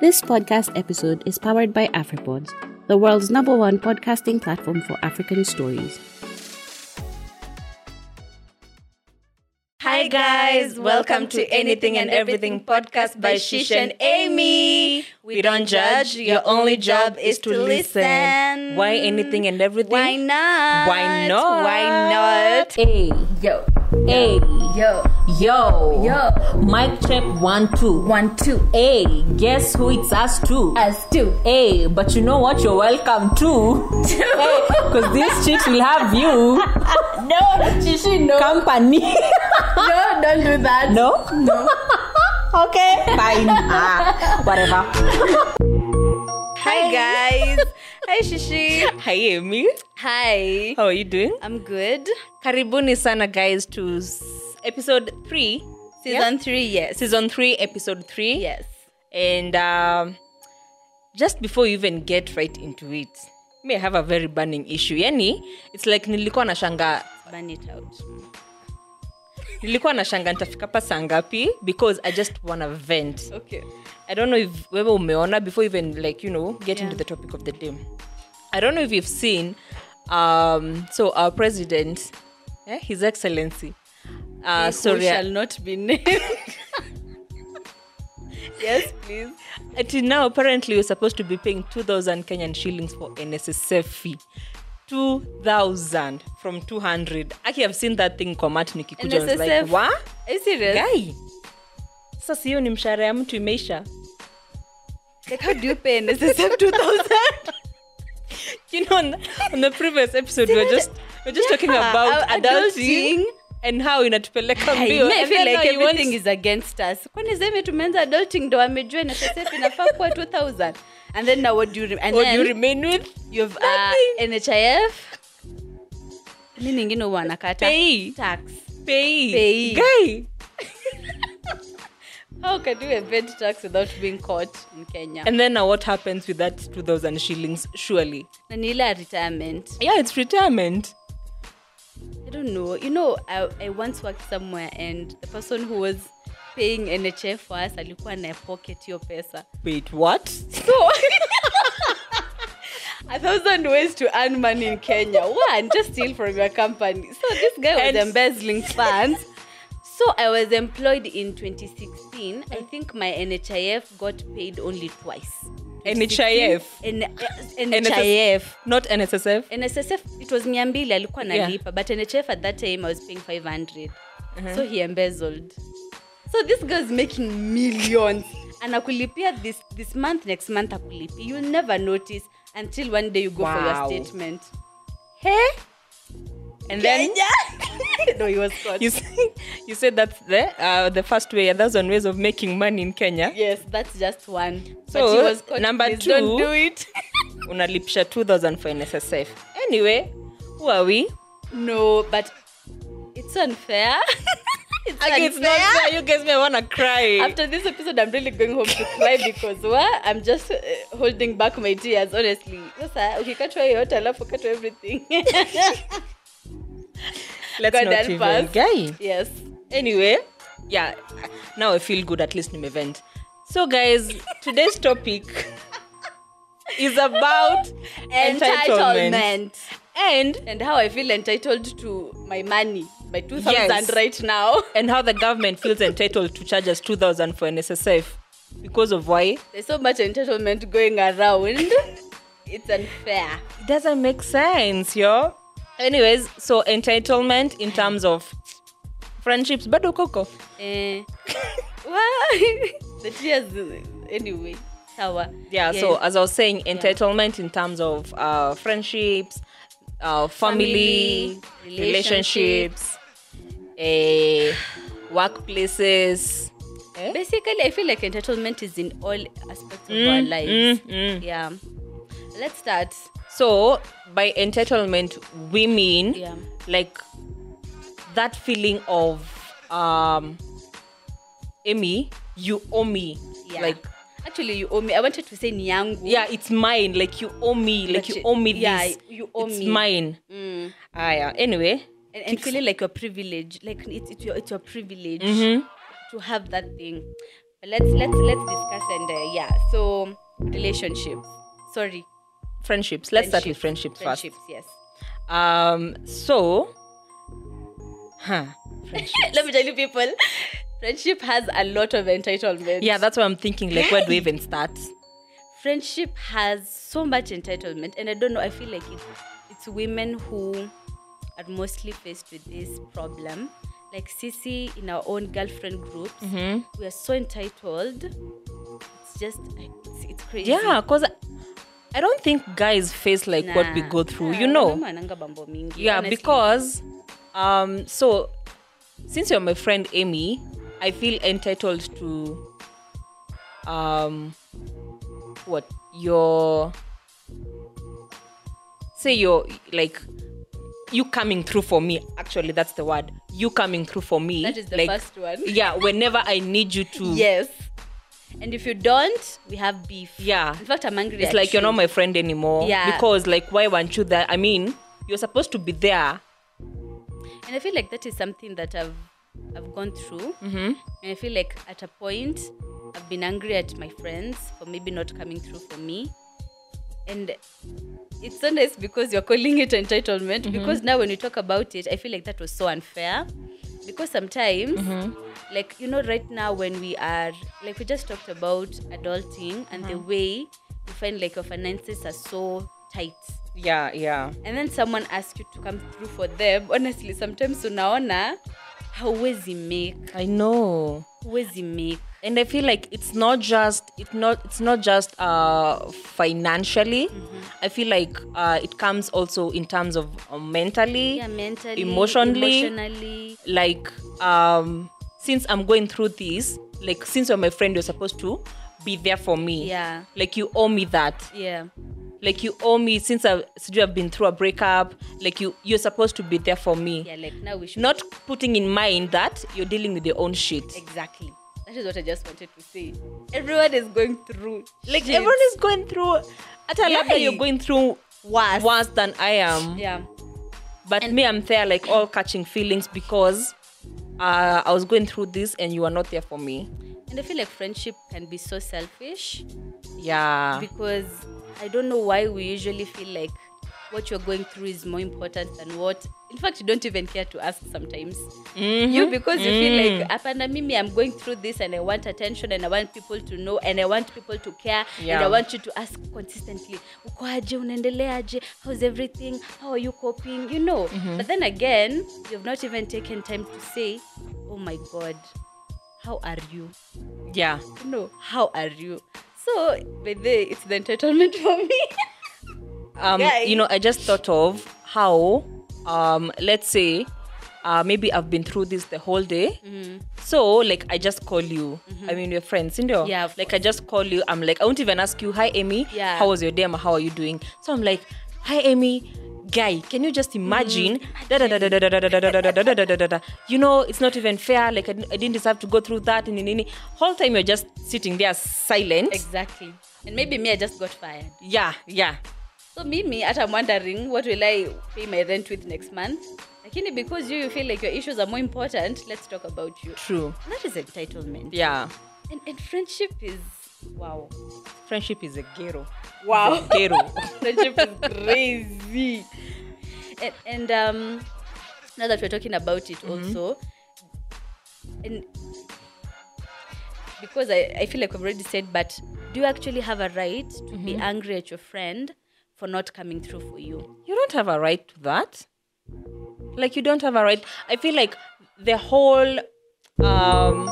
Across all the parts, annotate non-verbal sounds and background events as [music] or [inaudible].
This podcast episode is powered by AfriPods, the world's number one podcasting platform for African stories. Hi guys, welcome to Anything and Everything podcast by Shish and Amy. We don't judge, your only job is to listen. Why anything and everything? Why not? Why not? Why not? Hey, Yo, hey, yo, yo, yo. Mic check one, two. One, two, Hey, guess who it's us too? us two. Hey, but you know what? You're welcome too. [laughs] hey, because this chick will have you [laughs] No, Shishi, no. company. [laughs] No, don't do that. no? No. okay, fine. Ah, whatever. Hi guys. Hi Shishi. Hi Amy, Hi. how are you doing? I'm good. Karibuni sana guys to s- episode 3. Season three, yes. Season 3, episode 3. Yes. And um, just before you even get right into it, may have a very burning issue. Yani, it's like nilikuwa na shanga Burn it out. nilikuwa na shanga nitafika pa saa ngapi because i just wanna vent Okay. i don't know if wewe umeona before even like you know get into the topic of the day i don't know if you've seen um so our president eh, his excellency uh Who sorry shall not be named. [laughs] yes, please. until now apparently you're supposed to be paying 2000 kenyan shillings for nssf fee 2000 from 200 aki i've seen that thing komat nikikuja I was like NSSF? what Are you serious? guy sasa siyo ni mshahara ya mtu imeisha Like, how do you pay NSSF 2000? [laughs] you know on the, on the previous episode we were just we're just talking about adulting, adulting. And how inatupeleka Hey, mbio? me, I feel like now you want- everything is against us. Kwani seme tumeanza adulting ndo amejua NSSF inafaa kuwa 2000 and then now what do you re- and what do you remain with? you've uh, NHIF ni ningine huwa anakata Pay. tax. Pay. Pay. guy. [laughs] How can you evade tax without being caught in Kenya? And then now what happens with that 2000 shillings surely? Na ni retirement. Yeah it's retirement don't know you know I, I once worked somewhere and the person who was paying NHIF for us I alikuwa na pocket hiyo pesa wait what So, [laughs] a thousand ways to earn money in Kenya. One, just steal from your company. So this guy was And- embezzling funds. So I was employed in 2016. I think my NHIF got paid only twice. NHIF N- NHIF. not nssf NSSF it was mia mbili alikuwa Yeah. nalipa but NHIF at that time I was paying 500 uh-huh. so he embezzled. So this guy is making millions. And anakulipia this, this month next month akulipi you'll never notice until one day you go for your statement. Hey and then [laughs] no he was caught you say, you said that's the uh, the first way a thousand ways of making money in kenya yes that's just one So, but he was caught. number Please two- don't do it [laughs] unalipisha 2000 for nssf anyway who are we no but it's unfair [laughs] it's Like, it's not fair. You guys may wanna cry. After this episode, I'm really going home to cry because what? I'm just uh, holding back my tears, honestly. Sasa, ukikatwa yote alafu katwa everything. Let's God not help us. Guy. yes. Anyway, yeah. Now I feel good. At least in event. So, guys, today's topic is about entitlement. Entitlement. and And how I feel entitled to my money, my 2000 Yes. right now. [laughs] and how the government feels entitled to charge us 2000 for NSSF because of why There's so much entitlement going around. [laughs] it's unfair. it doesn't make sense, yo. Anyways, so entitlement in terms of friendships, bado koko. Eh. [laughs] The tears, anyway. Sawa. yeah, so as i was saying entitlement in terms of uh, friendships uh, family, Family, relationships uh, workplaces Eh? basically i feel like entitlement is in all aspects of our lives mm, mm. yeah let's start so by entitlement we mean Yeah. like that feeling of um amy you owe me. Yeah. Like actually you owe me. I wanted to say ni yangu yeah it's mine. Like you owe me. Like But you you- owe me yeah, this you owe it's me. mine. Mm. ah yeah. Anyway and, and feeling like you're like it's, it's your it's your privilege Mhm. to have that thing. Let's let's let's discuss and uh, yeah. So relationships. Sorry friendships. Let's start with friendships, friendships yes. Um so huh friendships. [laughs] let me tell you people friendship has a lot of entitlement. Yeah that's what i'm thinking like where do we even start? Friendship has so much entitlement and i don't know i feel like it, it's women who are mostly faced with this problem. Like Sisi in our own girlfriend groups we are so entitled. It's just it's, it's crazy. Yeah because i don't think guys face like what we go through Nah, you know? wanaume wananga mambo mingi, yeah honestly. because um so since you're my friend amy i feel entitled to um what your say you're like you coming through for me actually that's the word you coming through for me that is the like, first one. yeah whenever i need you to [laughs] yes and if you don't we have beef. Yeah. In fact i'm angry it's like you're not my friend anymore. Yeah. because like why weren't you there? I mean you're supposed to be there. And i feel like that is something that i've i've gone through. Mm-hmm. and i feel like at a point i've been angry at my friends for maybe not coming through for me. And it's so nice because you're calling it entitlement because now when you talk about it i feel like that was so unfair because sometimes mm-hmm. like you know right now when we are like we just talked about adulting and the mm-hmm. way you find like your finances are so tight. Yeah yeah. And then someone asks you to come through for them [laughs] honestly sometimes unaona hauwezi make. I know. Huwezi make and i feel like it's not just it's not it's not just uh financially. I feel like uh it comes also in terms of uh, mentally yeah mentally emotionally. emotionally. Like um since i'm going through this like since you're my friend you're supposed to be there for me. Yeah. Like you owe me that. Yeah. Like you owe me since i since you have been through a breakup like you you're supposed to be there for me. Yeah like now we should not putting in mind that you're dealing with your own shit. Exactly that is what i just wanted to say everyone is going through like shit. everyone is going through at a Yeah. level you're going through worse worse than i am yeah but me i'm there like all catching feelings because uh, i was going through this and you are not there for me and i feel like friendship can be so selfish yeah because I don't know why we usually feel like what you're going through is more important than what. In fact, you don't even care to ask sometimes. Mm-hmm. You because you feel like mm-hmm. apana mimi I'm going through this and I want attention and I want people to know and I want people to care and I want you to ask consistently. Uko aje unaendeleaje? How's everything? How are you coping? You know. Mm-hmm. But then again, you've not even taken time to say, "Oh my god, how are you?" yeah No, how are you? So, the it's the entitlement for me. um Guys. you know i just thought of how um, let's say uh, maybe I've been through this the whole day. Mm-hmm. So like I just call you. Mm-hmm. I mean we're friends, you know. Yeah. Like I just call you. I'm like I won't even ask you, hi Amy. Yeah. How was your day? How are you doing? So I'm like, hi Amy. Guy, can you just imagine? You know, it's not even fair. Like I, didn't deserve to go through that. And, and, and whole time you're just sitting there silent. Exactly. And maybe me, I just got fired. Yeah, yeah. So Mimi, at I'm wondering, what will I pay my rent with next month? Lakini because you, you feel like your issues are more important, let's talk about you. true That is entitlement. yeah And, and friendship is wow. friendship is a ghetto Wow. ghetto [laughs] friendship is crazy. And, and um, now that we're talking about it also, and because I, I feel like i've already said, but do you actually have a right to be angry at your friend for not coming through for you? you don't have a right to that. Like you don't have a right. I feel like the whole um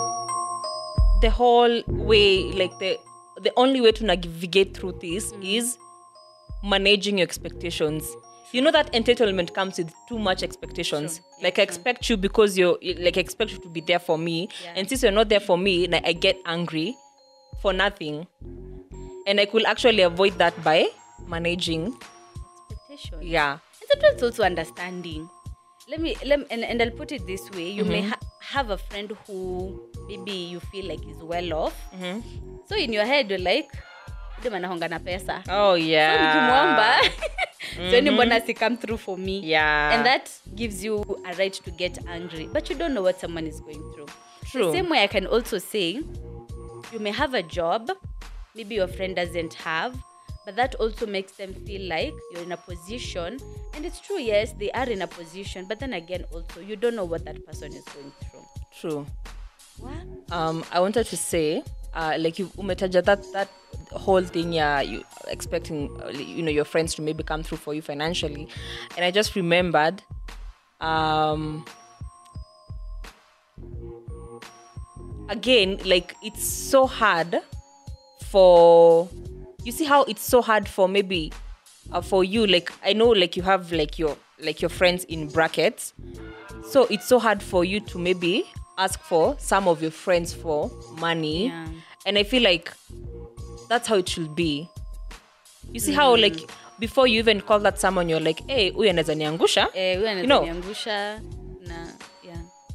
the whole way like the the only way to navigate through this is managing your expectations. You know that entitlement comes with too much expectations. True. like i expect you because you're like I expect you to be there for me. Yeah. and since you're not there for me like, i get angry for nothing. And i could actually avoid that by managing Expectation. yeah And sometimes also understanding. Let me, let me and, and I'll put it this way. You may mm-hmm. ha- have a friend who maybe you feel like is well off. Mm-hmm. So in your head you're like, na pesa. oh So yeah nikimwomba [laughs] sioni mm-hmm. mbona si come through for me Yeah. and that gives you a right to get angry but you don't know what someone is going through True. the same way i can also say you may have a job, maybe your friend doesn't have, but that also makes them feel like you're in a position. And it's true, yes, they are in a position, but then again, also, you don't know what that person is going through. True. What? um, I wanted to say, uh, like you umetaja that that whole thing, yeah, you expecting, you know, your friends to maybe come through for you financially, and I just remembered, um, again, like it's so hard for, you see how it's so hard for maybe, uh, for you, like I know, like you have like your like your friends in brackets, so it's so hard for you to maybe ask for some of your friends for money. Yeah. and i feel like that's how it should be. You see how like before you even call that someone you're like hey huyu anaweza niangusha. Eh, You know.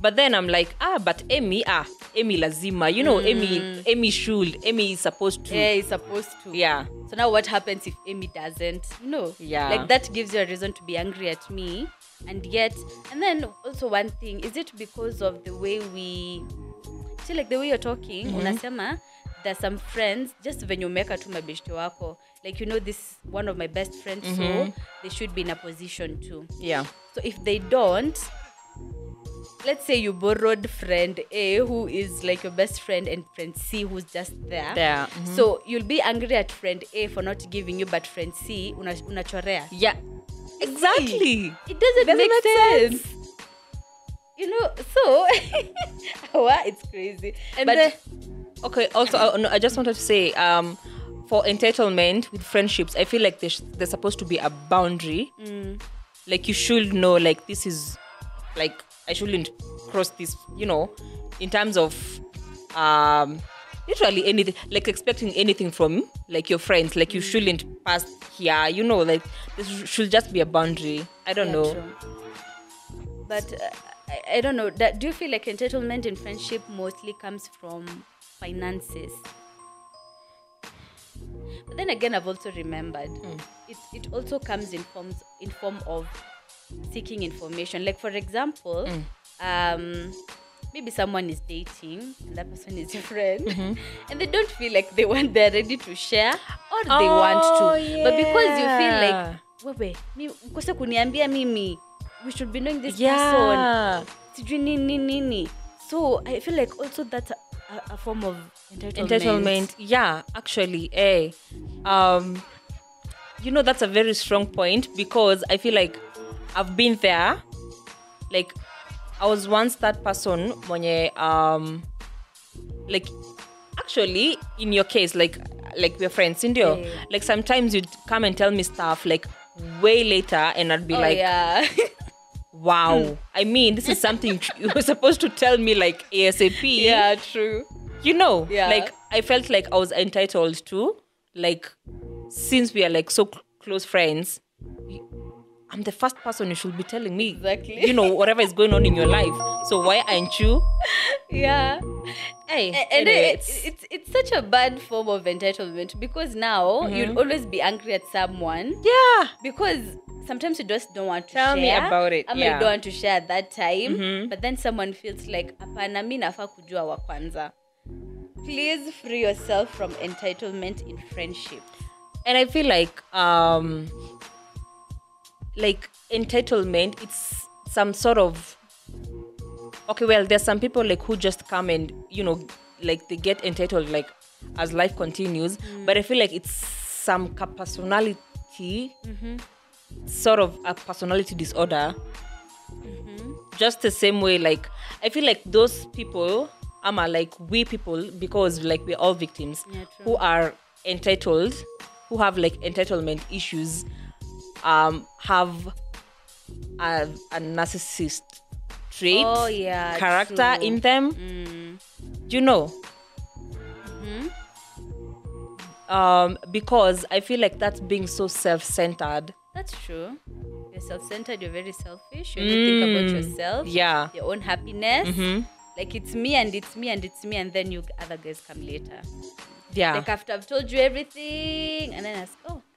Ananiangusha na yeah. but then i'm like ah but amy ah amy lazima you know amy amy should amy is supposed to Yeah, he's supposed to. yeah So now what happens if Amy doesn't? You know, Yeah. like that gives you a reason to be angry at me. And yet, and then also one thing, is it because of the way we, see like the way you're talking, unasema, there's some friends, just when you make tu mabeshte wako, like you know this one of my best friends, so they should be in a position too. yeah So if they don't, let's say you borrowed friend A who is like your best friend and friend C who's just there. There, mhm. So you'll be angry at friend A for not giving you, but friend C una, unachorea. yeah exactly It doesn't, Doesn't make, make sense. You know, so [laughs] wow, it's crazy. and but then, okay also I, no, I just wanted to say um for entitlement with friendships i feel like there's, there's supposed to be a boundary like you should know like this is like i shouldn't cross this you know in terms of um literally anything like expecting anything from like your friends like you shouldn't pass here you know like this should just be a boundary i don't Yeah, know true. But uh, I, I don't know. That, do you feel like entitlement in friendship mostly comes from finances? But then again, I've also remembered it, it also comes in forms in form of seeking information. Like for example, um, maybe someone is dating and that person is your friend, and they don't feel like they want they're ready to share or they want Oh, to. But because you feel yeah. like wewe mi ukose kuniambia mimi we should be knowing this person. Yeah sijui nini nini so i feel like also that's a, a, a form of entitlement, entitlement. Yeah actually eh um you know that's a very strong point because i feel like i've been there. Like i was once that person mwenye um like actually in your case like like we're friends indio Yeah. like sometimes you'd come and tell me stuff like way later and i'd be oh, like yeah. [laughs] wow. I mean this is something you were supposed to tell me like asap yeah true. You know Yeah. like i felt like i was entitled to like since we are like so cl- close friends i'm the first person you should be telling me Exactly. you know whatever is going on in your life. So why aren't you? [laughs] Yeah. Hey and anyway, it's, it's it's such a bad form of entitlement because now you'll always be angry at someone. Yeah. Because sometimes you just don't want to Tell me about it, ama yeah. you don't want to share at that time Hmm. but then someone feels like hapana mi nafaa kujua wa kwanza. Please free yourself from entitlement in friendship and i feel like um like entitlement it's some sort of okay well there's some people like who just come and you know like they get entitled like as life continues. Mm. But i feel like it's some personality mm-hmm. sort of a personality disorder. Mm-hmm. Just the same way like i feel like those people ama like we people because like we're all victims Yeah, who are entitled who have like entitlement issues um have a, a narcissist trait Oh, yeah, character true. in them. Do you know. Um because i feel like that's being so self-centered. That's true. You're self-centered you're very selfish. You only think about yourself yeah. your own happiness. Like it's me and it's me and it's me and then you other guys come later. Yeah. Like after i've told you everything and then i ask oh okay na wewe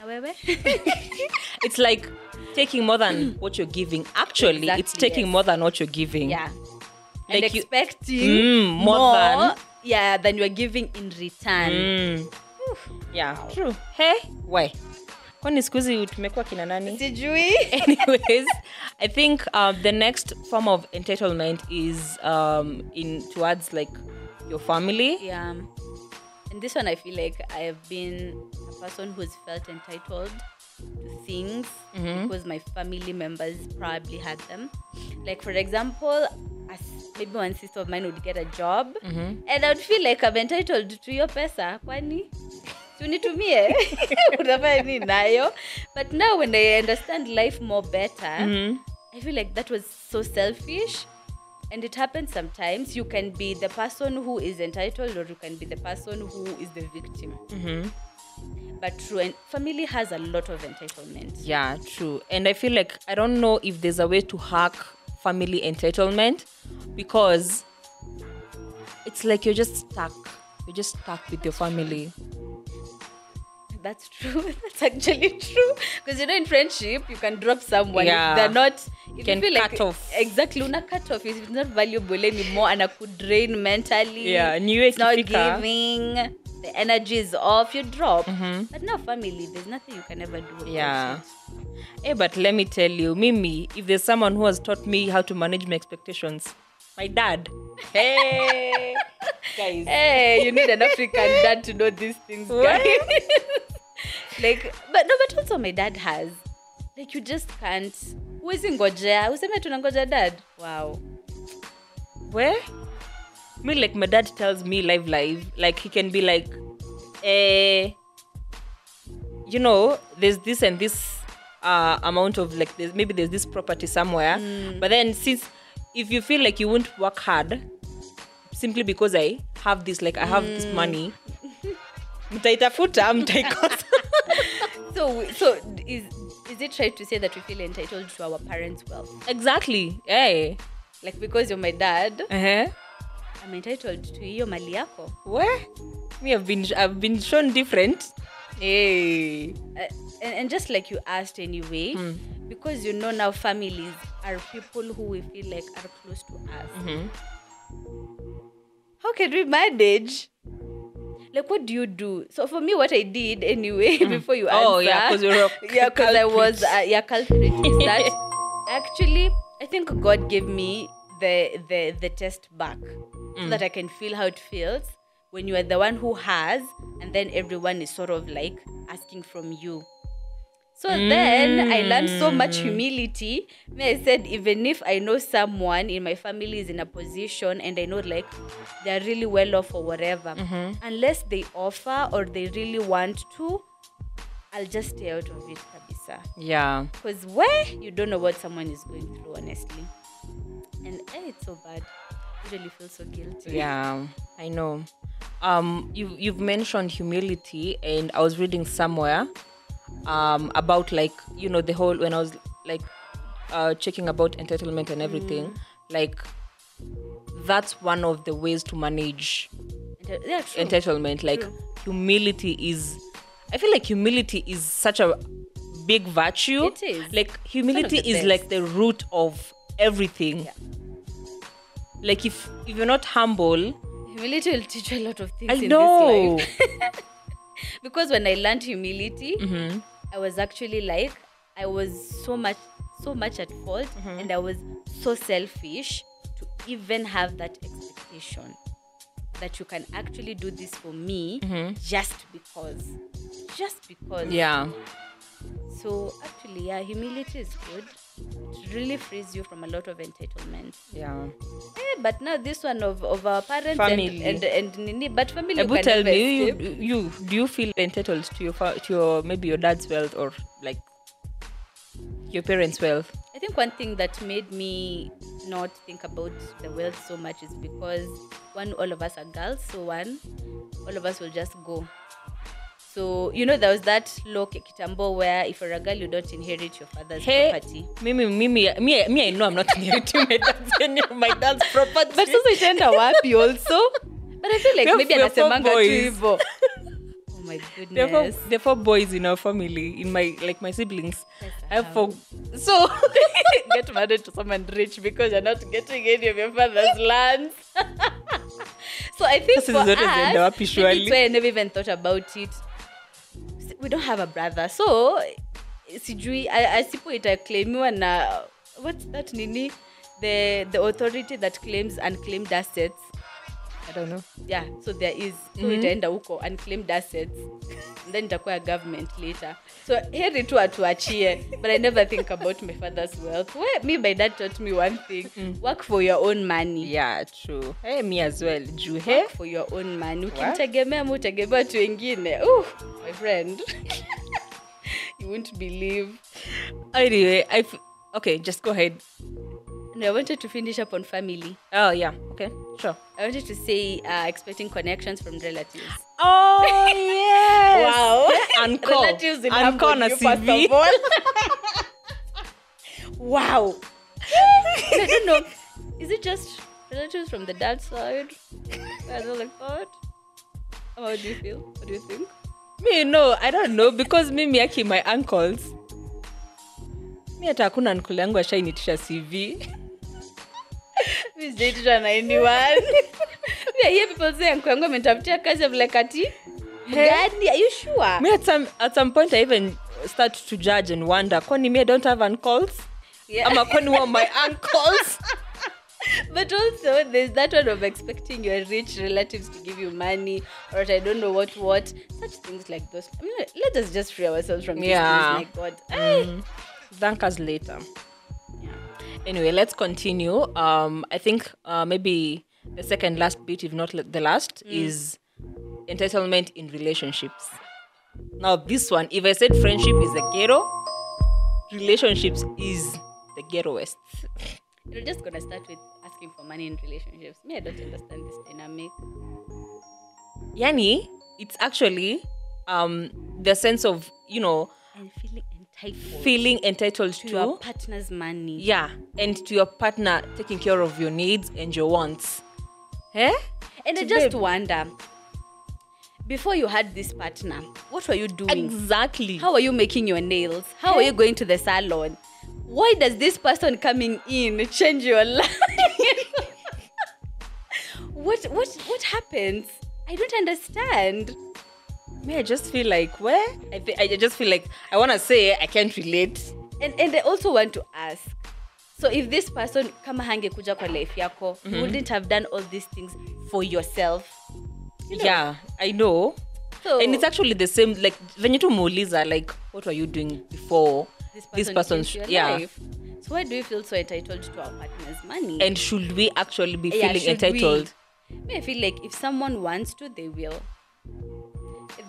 [laughs] it's like taking more than what you're giving. Actually it's taking yes. more than what you're giving. Yeah. And Like you- expecting Mm, more than yeah than you're giving in return. Mm. yeah. True. Hey why? Kwani siku hizi tumekuwa kina nani? Sijui. [laughs] Anyways i think um, the next form of entitlement is um, in towards like your family. Yeah and this one i feel like i have been a person who's felt entitled to things mm-hmm. because my family members probably had them. Like for example maybe one sister of mine would get a job mm-hmm. and i would feel like i'm entitled to your pesa. Kwani? Tunitumie [laughs] unafanya nini nayo? But now when i understand life more better mm-hmm. i feel like that was so selfish and it happens sometimes you can be the person who is entitled or you can be the person who is the victim. Mm-hmm. But true and family has a lot of entitlement. Yeah true. And i feel like i don't know if there's a way to hack family entitlement because it's like you're just stuck. You're just stuck with your family that's true. [laughs] That's actually true. Because you know in friendship you can drop someone Yeah. if they're not if can you feel like cut off. exactly una cut off. It's not valuable anymore and I could drain mentally. Yeah, new it's not giving. The energy is off. You drop. Mm-hmm. But now family there's nothing you can ever do Yeah. it. Hey, but let me tell you, Mimi, if there's someone who has taught me how to manage my expectations, my dad. [laughs] Hey, guys. hey you need an african [laughs] dad to know these things guys [laughs] like but no but also my dad has like you just can't Who is in Gojea? huwezi ngojea useme tunangoja dad wow Where? Me, like, my dad tells me live, live. Like, he can be like, eh, you know, there's this and this uh, amount of, like, there's, maybe there's this property somewhere. But then, since if you feel like you won't work hard, simply because I have this, like, I have this money, [laughs] mtaitafuta, mtaikosa. [laughs] so so is is it right to say that we feel entitled to our parents wealth exactly. Hey. like because you're my dad Uh-huh. i'm entitled to hiyo mali yako Where? Me, I've been, I've been shown different. Hey. uh, and, and just like you asked anyway because you know now families are people who we feel like are close to us. How can we manage? Like what do you do? So for me what i did anyway [laughs] before you answer. Oh, yeah, 'cause you're [laughs] a yeah because i was uh, yeah culprit is [laughs] that. Actually i think god gave me the the the test back so that i can feel how it feels when you are the one who has and then everyone is sort of like asking from you so then I learned so much humility. I said, even if I know someone in my family is in a position and I know like they're really well off or whatever, unless they offer or they really want to, I'll just stay out of it, kabisa. Yeah. Because where you don't know what someone is going through, honestly. And eh, it's so bad. You really feel so guilty. Yeah, I know. Um, you you've mentioned humility, and I was reading somewhere um about like you know the whole when I was like uh checking about entitlement and everything, like that's one of the ways to manage yeah, true. entitlement. Like True. humility is, I feel like humility is such a big virtue. It is. Like humility is best. like the root of everything. Yeah. Like if if you're not humble, Humility will teach you a lot of things I know. [laughs] [laughs] because when I learned humility, Mm-hmm. I was actually like I was so much so much at fault Mm-hmm. and I was so selfish to even have that expectation that you can actually do this for me just because just because Mm-hmm. yeah. So actually yeah humility is good it really frees you from a lot of entitlement Yeah. Eh, but now this one of, of our parents Family. and, and and nini but family Ebu can tell me, you, you do you feel entitled to your to your maybe your dad's wealth or like your parents' wealth? I think one thing that made me not think about the wealth so much is because one, all of us are girls, so one, all of us will just go. So you know there was that law kitambo where if you're a girl you don't inherit your father's Hey, property. Mimi, Mimi, me, me, I know I'm not [laughs] inheriting my dad's, [laughs] any of my dad's property. But sasa itaenda wapi also? But I feel like maybe we have four anasemanga tu hivyo. [laughs] Oh my there are, four, goodness. there are four boys in our family, in my like my siblings. I have four. So get married to someone rich because you're not getting any of your father's lands. So I think Sasa for zote zinaenda wapi us, maybe it's why I never even thought about it. We don't have a brother, so sijui asipo itaclaimiwa na what's that nini? The the authority that claims unclaimed assets I don't know. yeah so there is so mm-hmm. itaenda huko unclaimed assets and then itakuwa ya government later so heri tu atuachie but i never think about my father's wealth Where, me my dad taught me one thing mm. work for your own money Yeah, true. Hey, me as well. Juu he. for your own money ukimtegemea mu utegemea watu wengine uh, my friend [laughs] you won't believe Anyway, I f- okay, just go ahead. No, i wanted to finish up on family Oh yeah, okay, sure. i wanted to say uh, expecting connections from relatives Oh [laughs] yes. Wow. [laughs] Uncle. Relatives in Uncle na CV. [laughs] wow. I don't know. Is it just relatives from the dad side? I don't like that. How do you feel? What do you think? Me no, I don't know because mimi aki my uncles. Mi hata hakuna nkule yangu ashainitisha CV. Sijaitishwa na anyone. [laughs] I hear people say uncle yangu amenitafutia kazi I'm like ati mgani? Are you sure? Me at some at some point I even start to judge and wonder, kwani me I don't have uncles? Yeah. Ama kwani wa my [laughs] uncles? [laughs] But also, there's that one of expecting your rich relatives to give you money, or I don't know what, what, such things like those. I mean, let us just free ourselves from these Yeah. things. My God, mm. Ay. Thank us later. Anyway, let's continue. Um, I think uh, maybe the second last bit, if not the last, is entitlement in relationships. Now, this one, if I said friendship is the ghetto, relationships is the ghettoest. [laughs] You're just gonna start with asking for money in relationships. Me, I don't understand this dynamic. Yani, it's actually um, the sense of, you know, And feeling entitled feeling entitled to to, your partner's money. yeah, and to your partner taking care of your needs and your wants. Eh? And I just babe. wonder, before you had this partner, what were you doing? Exactly. How are you making your nails? How are you going to the salon? Why does this person coming in change your [laughs] life? what what what happens? I don't understand. Me, I just feel like where I thi- I just feel like I want to say I can't relate. And and I also want to ask. So if this person kama hangekuja kwa life yako, you mhm. wouldn't have done all these things for yourself. Yeah, I know. So And it's actually the same. Like venye tu muuliza, like what were you doing before this person this person's yeah? life. So why do you feel so entitled to our partner's money? And should we actually be Yeah, feeling should we? entitled? I feel like if someone wants to, they will.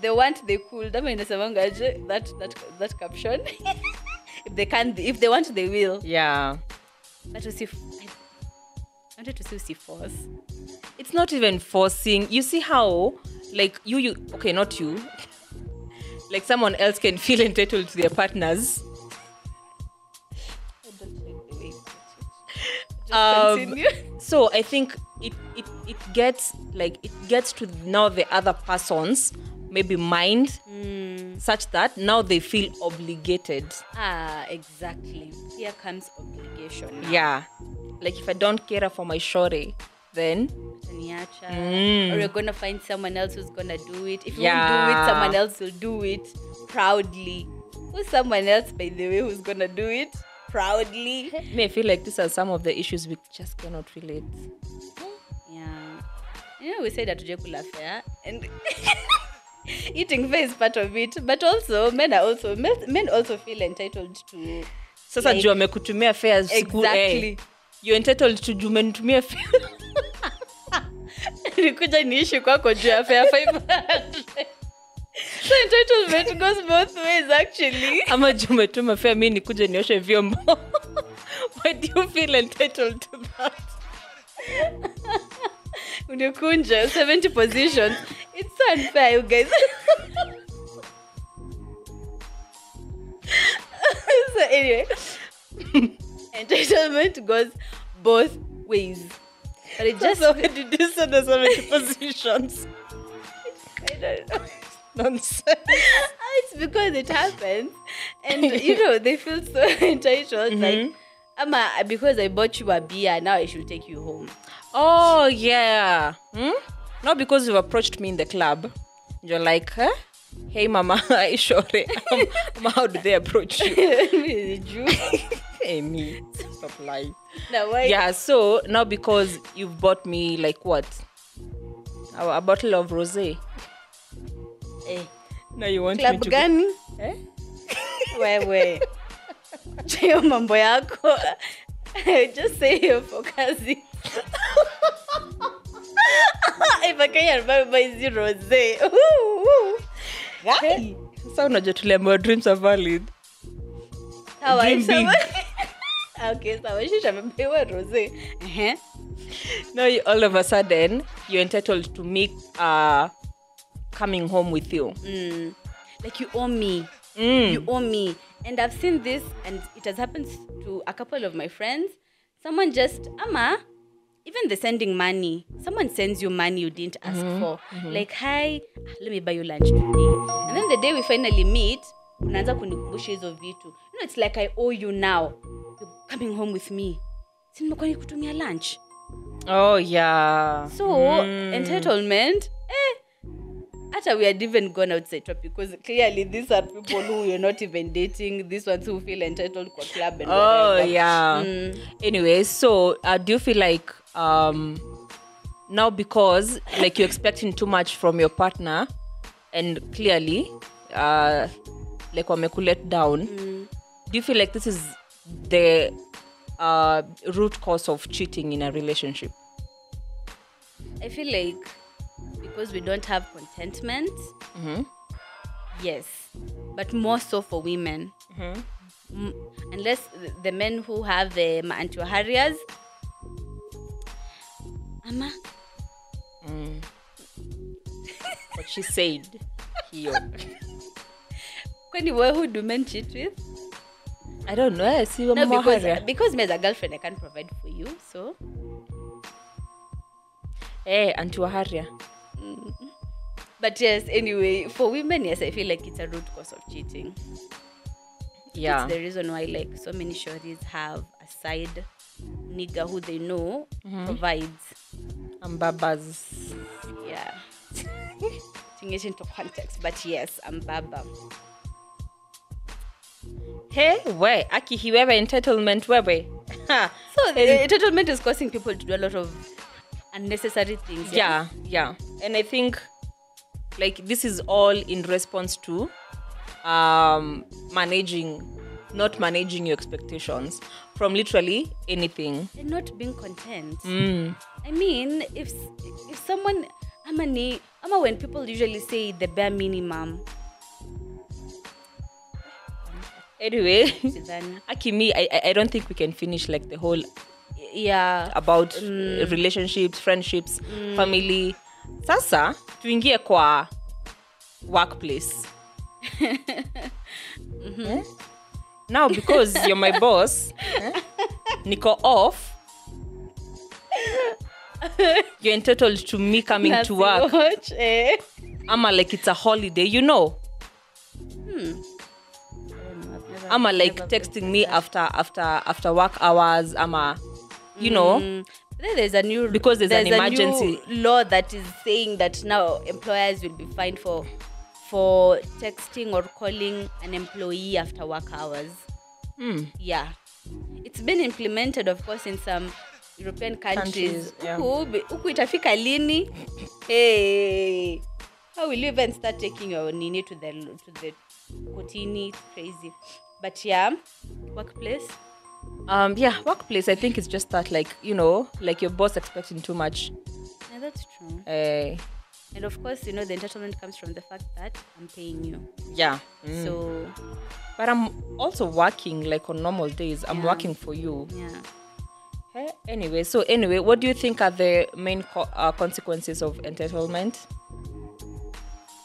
They want, they could. Ama inasemanga aje, that that that caption. if they can, if they want, they will. Yeah. But see, I wanted to see force. It's not even forcing. You see how, like you, you okay, not you. like someone else can feel entitled to their partners. I don't like the way. you put it. Just Um, so i think it, it it gets like it gets to now the other person's maybe mind such that now they feel obligated Ah, exactly. Here comes obligation. yeah like if i don't care for my shore then Mm. or you're gonna find someone else who's gonna do it. If you Yeah. do it, someone else will do it proudly. Who's someone else, by the way, who's gonna do it proudly? [laughs] me i feel like these are some of the issues we just cannot relate yeah. You know, we say that kula fair, and [laughs] [laughs] eating fair is part of it. But also, men are also men, also feel entitled to. sasa Like- juu amekutumia fare siku Exactly. eh, you're entitled to juu umenitumia fare [laughs] nikuja niishi kwako juu ya fair 500 so entitlement goes both ways actually ama juu umetuma fare mi nikuje nioshe vyombo [laughs] why do you feel entitled to that unikunja 70 positions it's so unfair you guys. [laughs] So anyway. [laughs] Entitlement goes both ways. But it just [laughs] so why did you say there's so many positions? I don't know. nonsense. It's because it happens. And you know they feel so entitled like mm-hmm. ama because i bought you a beer now i should take you home oh yeah hmm? Not because you've approached me in the club. You're like, huh? Hey, mama, [laughs] sure. [laughs] Um, how do they approach you? [laughs] hey, me. Stop lying. now why Yeah, so now because you've bought me like what? A, a bottle of rosé. eh, Now you want club me to gani Eh? wewe hiyo mambo yako just say you're focusing if I can remember hizi rose Guy. Sasa unajua tuliambiwa dreams are valid. Dream big. sawa. [laughs] okay sawa shisha amepewa rose Ehe. Now you, all of a sudden you're entitled to me uh coming home with you. Mm. like you owe me Mm. you owe me and i've seen this and it has happened to a couple of my friends someone just ama even the sending money someone sends you money you didn't ask for like hi let me buy you lunch today and then the day we finally meet unaanza kunikumbusha hizo vitu you know, it's like i owe you now you're coming home with me si nimekuwa nikutumia lunch Oh yeah. so entitlement eh hata we had even gone outside because clearly these are people who you're not even dating these ones who feel entitled kwa club and Oh whatever. yeah. Mm. Anyway, so uh, do you feel like um now because like you're expecting too much from your partner and clearly uh like wamekulet down. Do you feel like this is the uh root cause of cheating in a relationship? I feel like because we don't have contentment mm-hmm. yes but more so for women. Mm-hmm. Unless the- the men who have the um, harriers ama mm. [laughs] what she said here kwani we who do men cheat with? I don't know eh, I see no Mama because, because me as a girlfriend i can't provide for you so. Eh anti Haria. Mm. But yes, anyway, for women, yes, I feel like it's a root cause of cheating. yeah. It's the reason why like so many shorties have a side nigga who they know mm-hmm. provides. And babas Yeah. [laughs] Taking it into context, but yes, I'm Baba. hey we aki wewe entitlement wewe. So the entitlement is causing people to do a lot of unnecessary things. yeah yeah and i think like this is all in response to um managing not managing your expectations from literally anything And not being content. mm. I mean, if if someone ama ni ama when people usually say the bare minimum, anyway sidhani. [laughs] aki me I, I- don't think we can finish like the whole yeah. about uh, relationships friendships family sasa tuingie kwa workplace [laughs] Eh? Now because you're my boss [laughs] niko off you're entitled to me coming to work Watch, eh? ama like it's a holiday you know ama like texting me after after after work hours ama you know Mm. But then there's a new Because there's an a new emergency. law that is saying that now employers will be fined for for texting or calling an employee after work hours. Hmm. Yeah, it's been implemented, of course, in some European countries. Yeah. Huku huku itafika lini? Hey, how will you even start taking your nini to the to the kotini? It's crazy. But yeah, workplace. um yeah workplace i think it's just that like you know like your boss expecting too much Yeah, that's true. uh And of course, you know, the entitlement comes from the fact that I'm paying you. yeah Mm. So, but i'm also working like on normal days i'm Yeah. working for you yeah. Eh, anyway so anyway what do you think are the main co- uh, consequences of entitlement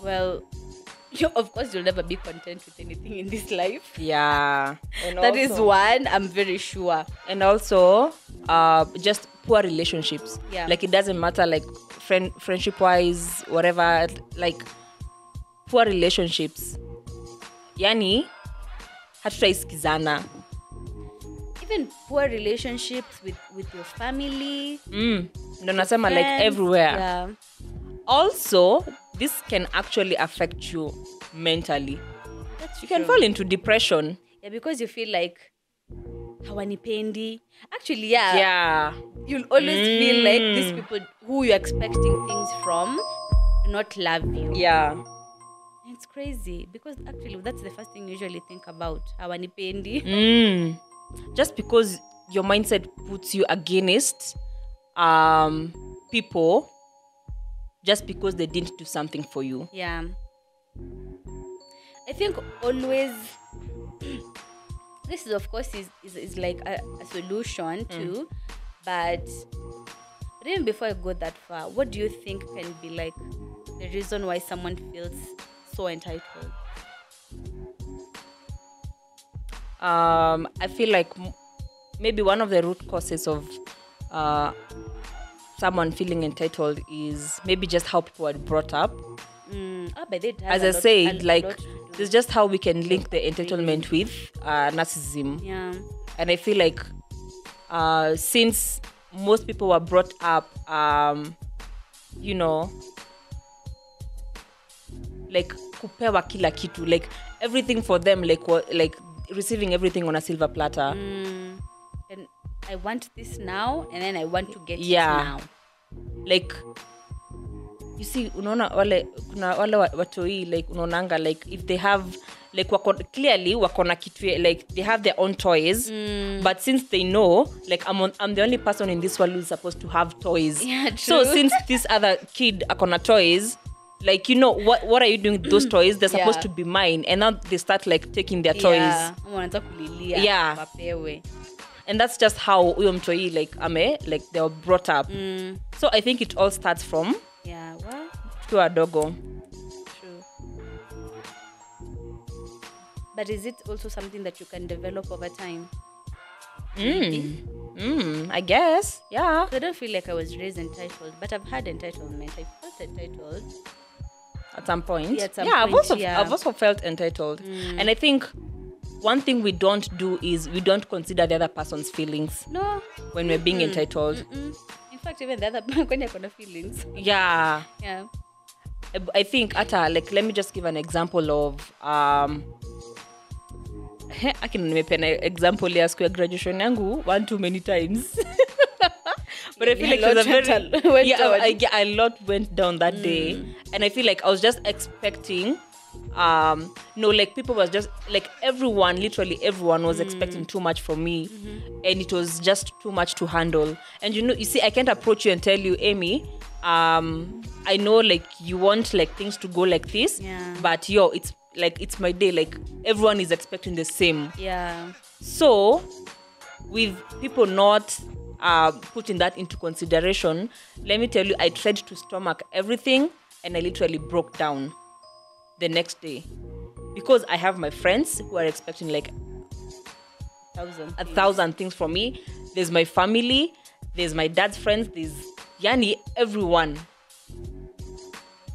Well, [laughs] you, of course, you'll never be content with anything in this life. yeah and That is also- one, I'm very sure. and also uh just poor relationships Yeah. like it doesn't matter like friend friendship wise whatever like poor relationships yani hatutaisikizana Even poor relationships with, with your family. mm. ndo nasema like everywhere Yeah. also this can actually affect you mentally. That's you can fall into depression. Yeah because you feel like hawanipendi. Actually yeah, yeah. You'll always feel like these Mm. people who you're expecting things from do not love you. Yeah. It's crazy because actually that's the first thing you usually think about hawanipendi. [laughs] Mm. Just because your mindset puts you against um, people, just because they didn't do something for you. Yeah. I think always this is of course is, is, is like a, a solution too. But but even before I go that far, what do you think can be like the reason why someone feels so entitled? Um, I feel like maybe one of the root causes of uh, someone feeling entitled is maybe just how people are brought up. Mm, it As I lot- said, like lot to do. this is just how we can link the entitlement with uh, narcissism. yeah. and I feel like uh, since most people were brought up, um, you know, like kupewa kila kitu, like everything for them, like like receiving everything on a silver platter. Mm, I want this now, and then I want to get Yeah. it now. Like you see, unaona wale kuna wale watoi like unaonanga like if they have like wako clearly wako na kitu like they have their own toys mm. but since they know like I'm, on, I'm the only person in this world who's supposed to have toys Yeah, [laughs] true. so since this other kid akona toys like you know what what are you doing with those toys they're supposed Yeah. to be mine and now they start like taking their toys Yeah. Yeah. And that's just how huyo mtoi like ame like they were brought up Mm, so i think it all starts from yeah, well, tukiwa wadogo true. But is it also something that you can develop over time? mm. Mm, i guess yeah. I don't feel like I was raised entitled, but I've had entitlement. I felt entitled. at some point. Yeah, at some I've also yeah. Mm. I've also felt entitled, and I think one thing we don't do is we don't consider the other person's feelings No. when we're being entitled. Mm. In fact, even the other [laughs] when you're gonna feelings. Yeah, Yeah. I- think ata like let me just give an example of um. [laughs] akina nimepena example ya siku ya graduation yangu one too many times [laughs] but i feel like A it was a lot very went- went yeah. I, I, a lot went down that day and i feel like i was just expecting um no like people was just like everyone literally everyone was expecting too much from me. And it was just too much to handle. And you know you see i can't approach you and tell you amy um i know like you want like things to go like this Yeah. but yo it's like it's my day. Like everyone is expecting the same. Yeah. so with people not uh, putting that into consideration let me tell you i tried to stomach everything and i literally broke down the next day because i have my friends who are expecting like Thousand. a thousand things from me there's my family there's my dad's friends there's yani everyone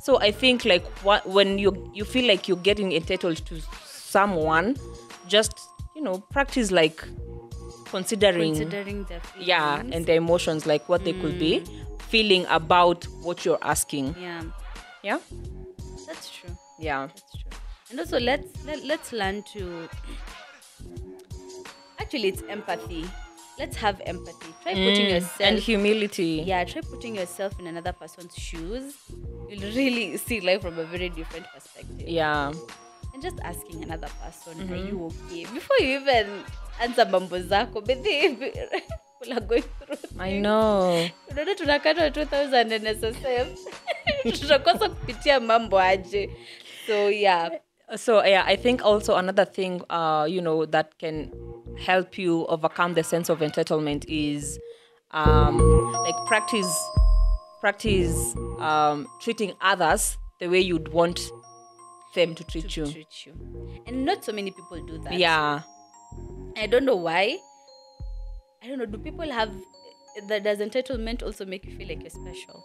so i think like when you you feel like you're getting entitled to someone just you know practice like considering, Considering the feelings. yeah and the emotions like what they could be mm. feeling about what you're asking yeah. yeah That's true. Yeah That's true. And also let's let, let's learn to actually it's empathy. Let's have empathy. Try putting yourself and humility yeah, try putting yourself in another person's shoes. You'll really [laughs] see life from a very different perspective. yeah And just asking another person, are you okay? Before you even answer mambo zako, but [laughs] people are going through i things. know unaona tunakata 2000 nssf [laughs] tutakosa kupitia mambo aje so yeah. So yeah i think also another thing uh you know that can help you overcome the sense of entitlement is um like practice practice um treating others the way you'd want them to treat to you. treat you. And not so many people do that. Yeah. I don't know why. I don't know do people have that does entitlement also make you feel like you're special?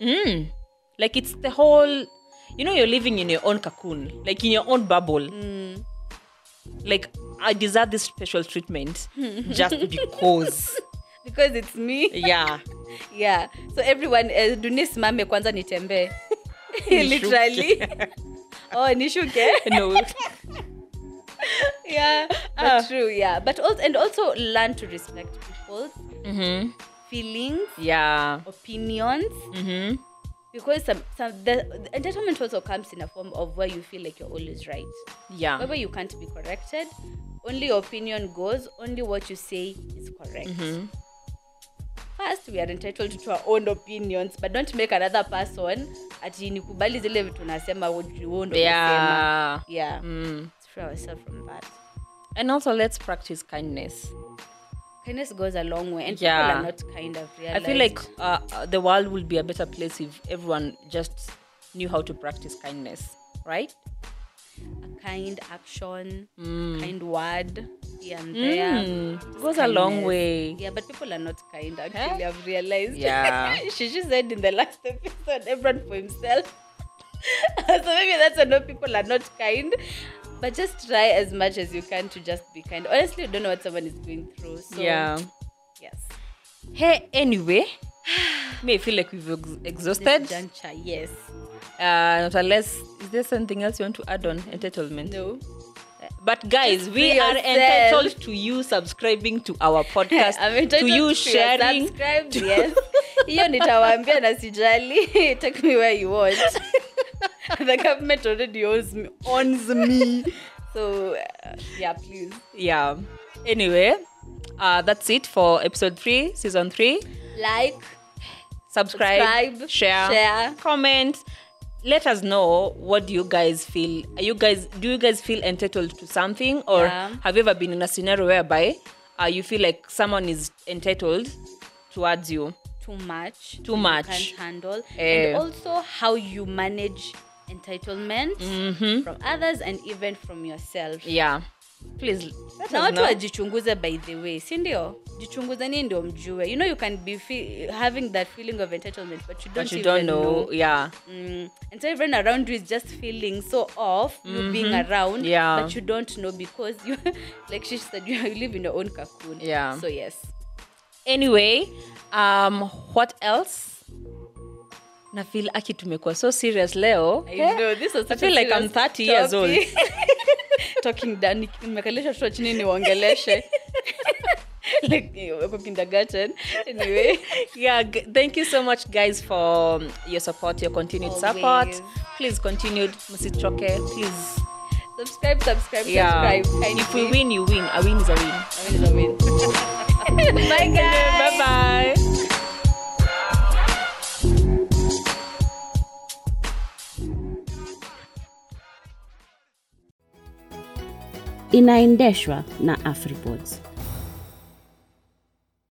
Mm. like it's the whole you know you're living in your own cocoon like in your own bubble. Like i deserve this special treatment [laughs] just because. [laughs] Because it's me? Yeah. [laughs] Yeah. So everyone uh, dunia simame kwanza nitembee literally. Oh nishuke? No. Yeah but Ah. true yeah. But also and also learn to respect people's mm-hmm. feelings yeah. opinions mm-hmm. Because some, some the, the entitlement also comes in a form of where you feel like you're always right. Yeah. Wherever you can't be corrected only your opinion goes only what you say is correct. Mm-hmm. first we are entitled to our own opinions but don't make another person ati nikubali zile vitu nasema wewe yeah. yeah. Mm. Free ourselves from that. And also let's practice kindness kindness goes a long way and Yeah. people are not kind of I feel like uh, uh, the world would be a better place if everyone just knew how to practice kindness, right? a kind action Mm. kind word here and there Mm, goes a long way. yeah but people are not kind actually i've realized Yeah. [laughs] she just said in the last episode everyone for himself [laughs] so maybe that's why no people are not kind but just try as much as you can to just be kind honestly you don't know what someone is going through so yeah. yes Hey, anyway, [sighs] may feel like we've ex- exhausted. juncture yes Uh, not unless, is there something else you want to add on entitlement? no But guys, Just we are entitled to you subscribing to our [laughs] podcast, I'm to entitled you to sharing. subscribe, yes [laughs] hiyo nitawaambia na sijali [laughs] take me where you want [laughs] the government already owns me, owns me. so uh, yeah please Yeah. Anyway, uh, that's it for episode three, season three. like subscribe, Subscribe, share, share. comment. Let us know what do you guys feel. Are you guys do you guys feel entitled to something, or Yeah. have you ever been in a scenario whereby uh, you feel like someone is entitled towards you? too much Too much. can't handle Eh. and also how you manage entitlement from others and even from yourself Yeah, please na watu know. wajichunguze by the way si ndio jichunguzeni ndio mjue you know you can be fe- having that feeling of entitlement but you don't, But you even don't know. Yeah, Mm. and so everyone around you is just feeling so off you being around Mm-hmm. Yeah. but you don't know because you [laughs] like she said you live in your own cocoon Yeah. so yes anyway um what else na feel aki tumekuwa so serious leo. I know, this was I feel like I'm serious 30 years old. [laughs] talking down nimekalisha mtoto chini niwaongeleshe. [laughs] Like wako kindergarten anyway. Yeah g- thank you so much guys for um, your support your continued support. Please continue msichoke please. Subscribe subscribe yeah. subscribe. If we win you win. A win is a win. Win is a win. [laughs] Bye guys. Bye bye inaendeshwa na afripods